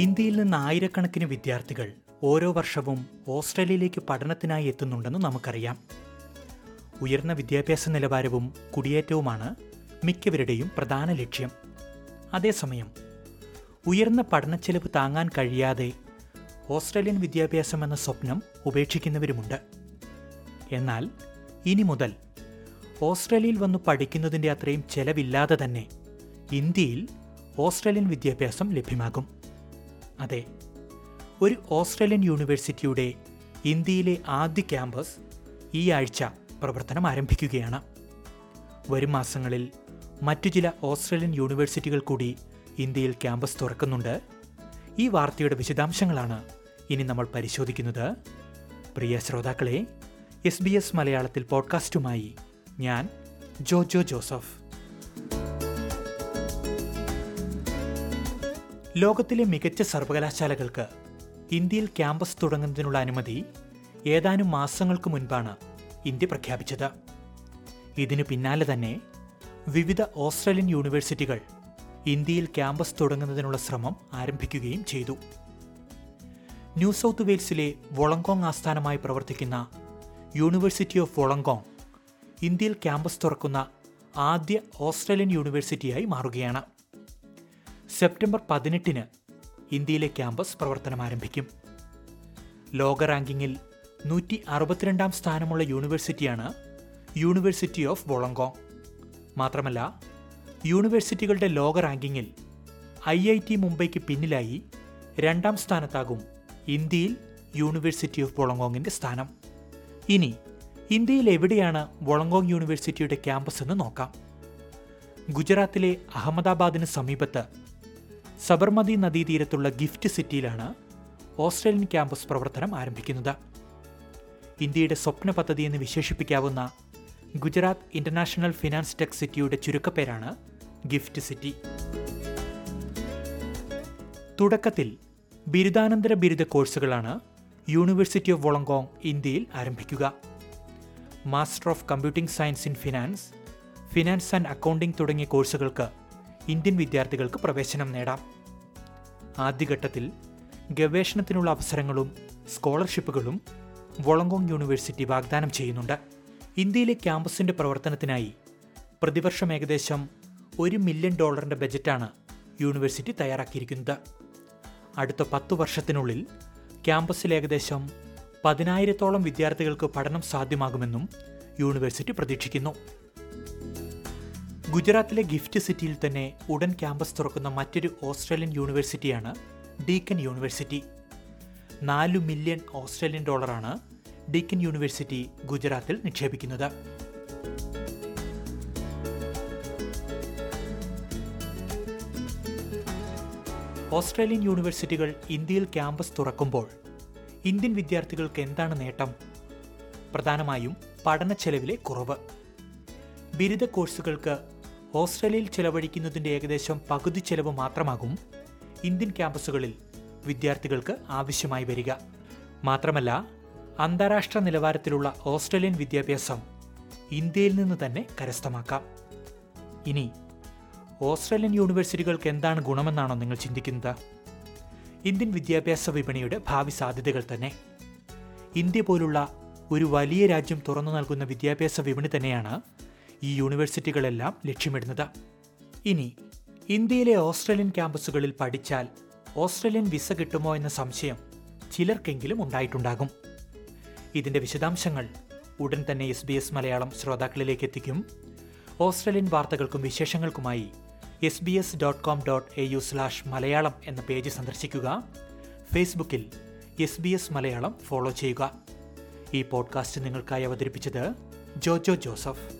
ഇന്ത്യയിൽ നിന്ന് ആയിരക്കണക്കിന് വിദ്യാർത്ഥികൾ ഓരോ വർഷവും ഓസ്ട്രേലിയയിലേക്ക് പഠനത്തിനായി എത്തുന്നുണ്ടെന്ന് നമുക്കറിയാം. ഉയർന്ന വിദ്യാഭ്യാസ നിലവാരവും കുടിയേറ്റവുമാണ് മിക്കവരുടെയും പ്രധാന ലക്ഷ്യം. അതേസമയം ഉയർന്ന പഠനച്ചെലവ് താങ്ങാൻ കഴിയാതെ ഓസ്ട്രേലിയൻ വിദ്യാഭ്യാസം എന്ന സ്വപ്നം ഉപേക്ഷിക്കുന്നവരുമുണ്ട്. എന്നാൽ ഇനി മുതൽ ഓസ്ട്രേലിയയിൽ വന്ന് പഠിക്കുന്നതിന്റെ അത്രയും ചെലവില്ലാതെ തന്നെ ഇന്ത്യയിൽ ഓസ്ട്രേലിയൻ വിദ്യാഭ്യാസം ലഭ്യമാകും. അതെ ഒരു ഓസ്ട്രേലിയൻ യൂണിവേഴ്സിറ്റിയുടെ ഇന്ത്യയിലെ ആദ്യ ക്യാമ്പസ് ഈ ആഴ്ച പ്രവർത്തനം ആരംഭിക്കുകയാണ്. വരും മാസങ്ങളിൽ മറ്റു ചില ഓസ്ട്രേലിയൻ യൂണിവേഴ്സിറ്റികൾ കൂടി ഇന്ത്യയിൽ ക്യാമ്പസ് തുറക്കുന്നുണ്ട്. ഈ വാർത്തയുടെ വിശദാംശങ്ങളാണ് ഇനി നമ്മൾ പരിശോധിക്കുന്നത്. പ്രിയ ശ്രോതാക്കളെ എസ് ബി എസ് മലയാളത്തിൽ പോഡ്കാസ്റ്റുമായി ഞാൻ ജോജോ ജോസഫ്. ലോകത്തിലെ മികച്ച സർവകലാശാലകൾക്ക് ഇന്ത്യയിൽ ക്യാമ്പസ് തുടങ്ങുന്നതിനുള്ള അനുമതി ഏതാനും മാസങ്ങൾക്ക് മുൻപാണ് ഇന്ത്യ പ്രഖ്യാപിച്ചത്. ഇതിനു പിന്നാലെ തന്നെ വിവിധ ഓസ്ട്രേലിയൻ യൂണിവേഴ്സിറ്റികൾ ഇന്ത്യയിൽ ക്യാമ്പസ് തുടങ്ങുന്നതിനുള്ള ശ്രമം ആരംഭിക്കുകയും ചെയ്തു. ന്യൂ സൗത്ത് വെയിൽസിലെ വൊളങ്കോങ് ആസ്ഥാനമായി പ്രവർത്തിക്കുന്ന യൂണിവേഴ്സിറ്റി ഓഫ് വൊളങ്കോങ് ഇന്ത്യയിൽ ക്യാമ്പസ് തുറക്കുന്ന ആദ്യ ഓസ്ട്രേലിയൻ യൂണിവേഴ്സിറ്റിയായി മാറുകയാണ്. സെപ്റ്റംബർ പതിനെട്ടിന് ഇന്ത്യയിലെ ക്യാമ്പസ് പ്രവർത്തനം ആരംഭിക്കും ലോക റാങ്കിങ്ങിൽ നൂറ്റി അറുപത്തിരണ്ടാം സ്ഥാനമുള്ള യൂണിവേഴ്സിറ്റിയാണ് യൂണിവേഴ്സിറ്റി ഓഫ് വോളങ്കോങ്. മാത്രമല്ല യൂണിവേഴ്സിറ്റികളുടെ ലോക റാങ്കിങ്ങിൽ ഐ ഐ ടി മുംബൈക്ക് പിന്നിലായി രണ്ടാം സ്ഥാനത്താകും ഇന്ത്യയിൽ യൂണിവേഴ്സിറ്റി ഓഫ് വോളങ്കോങ്ങിന്റെ സ്ഥാനം. ഇനി ഇന്ത്യയിൽ എവിടെയാണ് വോളങ്കോങ് യൂണിവേഴ്സിറ്റിയുടെ ക്യാമ്പസ് എന്ന് നോക്കാം. ഗുജറാത്തിലെ അഹമ്മദാബാദിന് സമീപത്ത് സബർമതി നദീതീരത്തുള്ള ഗിഫ്റ്റ് സിറ്റിയിലാണ് ഓസ്ട്രേലിയൻ ക്യാമ്പസ് പ്രവർത്തനം ആരംഭിക്കുന്നത്. ഇന്ത്യയുടെ സ്വപ്ന പദ്ധതി എന്ന് വിശേഷിപ്പിക്കാവുന്ന ഗുജറാത്ത് ഇന്റർനാഷണൽ ഫിനാൻസ് ടെക് സിറ്റിയുടെ ചുരുക്കപ്പേരാണ് ഗിഫ്റ്റ് സിറ്റി. തുടക്കത്തിൽ ബിരുദാനന്തര ബിരുദ കോഴ്സുകളാണ് യൂണിവേഴ്സിറ്റി ഓഫ് വോളങ്കോങ് ഇന്ത്യയിൽ ആരംഭിക്കുക. Master of computing science in finance finance and accounting തുടങ്ങിയ കോഴ്സുകൾക്ക് ഇന്ത്യൻ വിദ്യാർത്ഥികൾക്ക് പ്രവേശനം നേടാം. ആദ്യഘട്ടത്തിൽ ഗവേഷണത്തിനുള്ള അവസരങ്ങളും സ്കോളർഷിപ്പുകളും വളങ്കോങ് യൂണിവേഴ്സിറ്റി വാഗ്ദാനം ചെയ്യുന്നുണ്ട്. ഇന്ത്യയിലെ ക്യാമ്പസിന്റെ പ്രവർത്തനത്തിനായി പ്രതിവർഷം ഏകദേശം ഒരു മില്യൺ ഡോളറിന്റെ ബജറ്റാണ് യൂണിവേഴ്സിറ്റി തയ്യാറാക്കിയിരിക്കുന്നത്. അടുത്ത പത്തു വർഷത്തിനുള്ളിൽ ക്യാമ്പസിൽ ഏകദേശം പതിനായിരത്തോളം വിദ്യാർത്ഥികൾക്ക് പഠനം സാധ്യമാകുമെന്നും യൂണിവേഴ്സിറ്റി പ്രതീക്ഷിക്കുന്നു. ഗുജറാത്തിലെ ഗിഫ്റ്റ് സിറ്റിയിൽ തന്നെ ഉടൻ ക്യാമ്പസ് തുറക്കുന്ന മറ്റൊരു ഓസ്ട്രേലിയൻ യൂണിവേഴ്സിറ്റിയാണ് ഡീക്കൻ യൂണിവേഴ്സിറ്റി. നാല് മില്യൺ ഓസ്ട്രേലിയൻ ഡോളറാണ് ഡീക്കൻ യൂണിവേഴ്സിറ്റി ഗുജറാത്തിൽ നിക്ഷേപിക്കുന്നത്. ഓസ്ട്രേലിയൻ യൂണിവേഴ്സിറ്റികൾ ഇന്ത്യയിൽ ക്യാമ്പസ് തുറക്കുമ്പോൾ ഇന്ത്യൻ വിദ്യാർത്ഥികൾക്ക് എന്താണ് നേട്ടം? പ്രധാനമായും പഠന ചെലവിലെ കുറവ്. ബിരുദ കോഴ്സുകൾക്ക് ഓസ്ട്രേലിയയിൽ ചെലവഴിക്കുന്നതിന്റെ ഏകദേശം പകുതി ചെലവ് മാത്രമാകും ഇന്ത്യൻ ക്യാമ്പസുകളിൽ വിദ്യാർത്ഥികൾക്ക് ആവശ്യമായി വരിക. മാത്രമല്ല അന്താരാഷ്ട്ര നിലവാരത്തിലുള്ള ഓസ്ട്രേലിയൻ വിദ്യാഭ്യാസം ഇന്ത്യയിൽ നിന്ന് തന്നെ കരസ്ഥമാക്കാം. ഇനി ഓസ്ട്രേലിയൻ യൂണിവേഴ്സിറ്റികൾക്ക് എന്താണ് ഗുണമെന്നാണോ നിങ്ങൾ ചിന്തിക്കുന്നത്? ഇന്ത്യൻ വിദ്യാഭ്യാസ വിപണിയുടെ ഭാവി സാധ്യതകൾ തന്നെ. ഇന്ത്യ പോലുള്ള ഒരു വലിയ രാജ്യം തുറന്നു നൽകുന്ന വിദ്യാഭ്യാസ വിപണി തന്നെയാണ് ഈ യൂണിവേഴ്സിറ്റികളെല്ലാം ലക്ഷ്യമിടുന്നത്. ഇനി ഇന്ത്യയിലെ ഓസ്ട്രേലിയൻ ക്യാമ്പസുകളിൽ പഠിച്ചാൽ ഓസ്ട്രേലിയൻ വിസ കിട്ടുമോ എന്ന സംശയം ചിലർക്കെങ്കിലും ഉണ്ടായിട്ടുണ്ടാകും. ഇതിന്റെ വിശദാംശങ്ങൾ ഉടൻ തന്നെ എസ് ബി എസ് മലയാളം ശ്രോതാക്കളിലേക്ക് എത്തിക്കും. ഓസ്ട്രേലിയൻ വാർത്തകൾക്കും വിശേഷങ്ങൾക്കുമായി S B S dot com dot A U slash Malayalam എന്ന പേജ് സന്ദർശിക്കുക. ഫേസ്ബുക്കിൽ S B S Malayalam follow ചെയ്യുക. ഈ പോഡ്കാസ്റ്റ് നിങ്ങൾക്കായി അവതരിപ്പിച്ചത് ജോജോ ജോസഫ്.